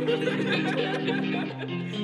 Música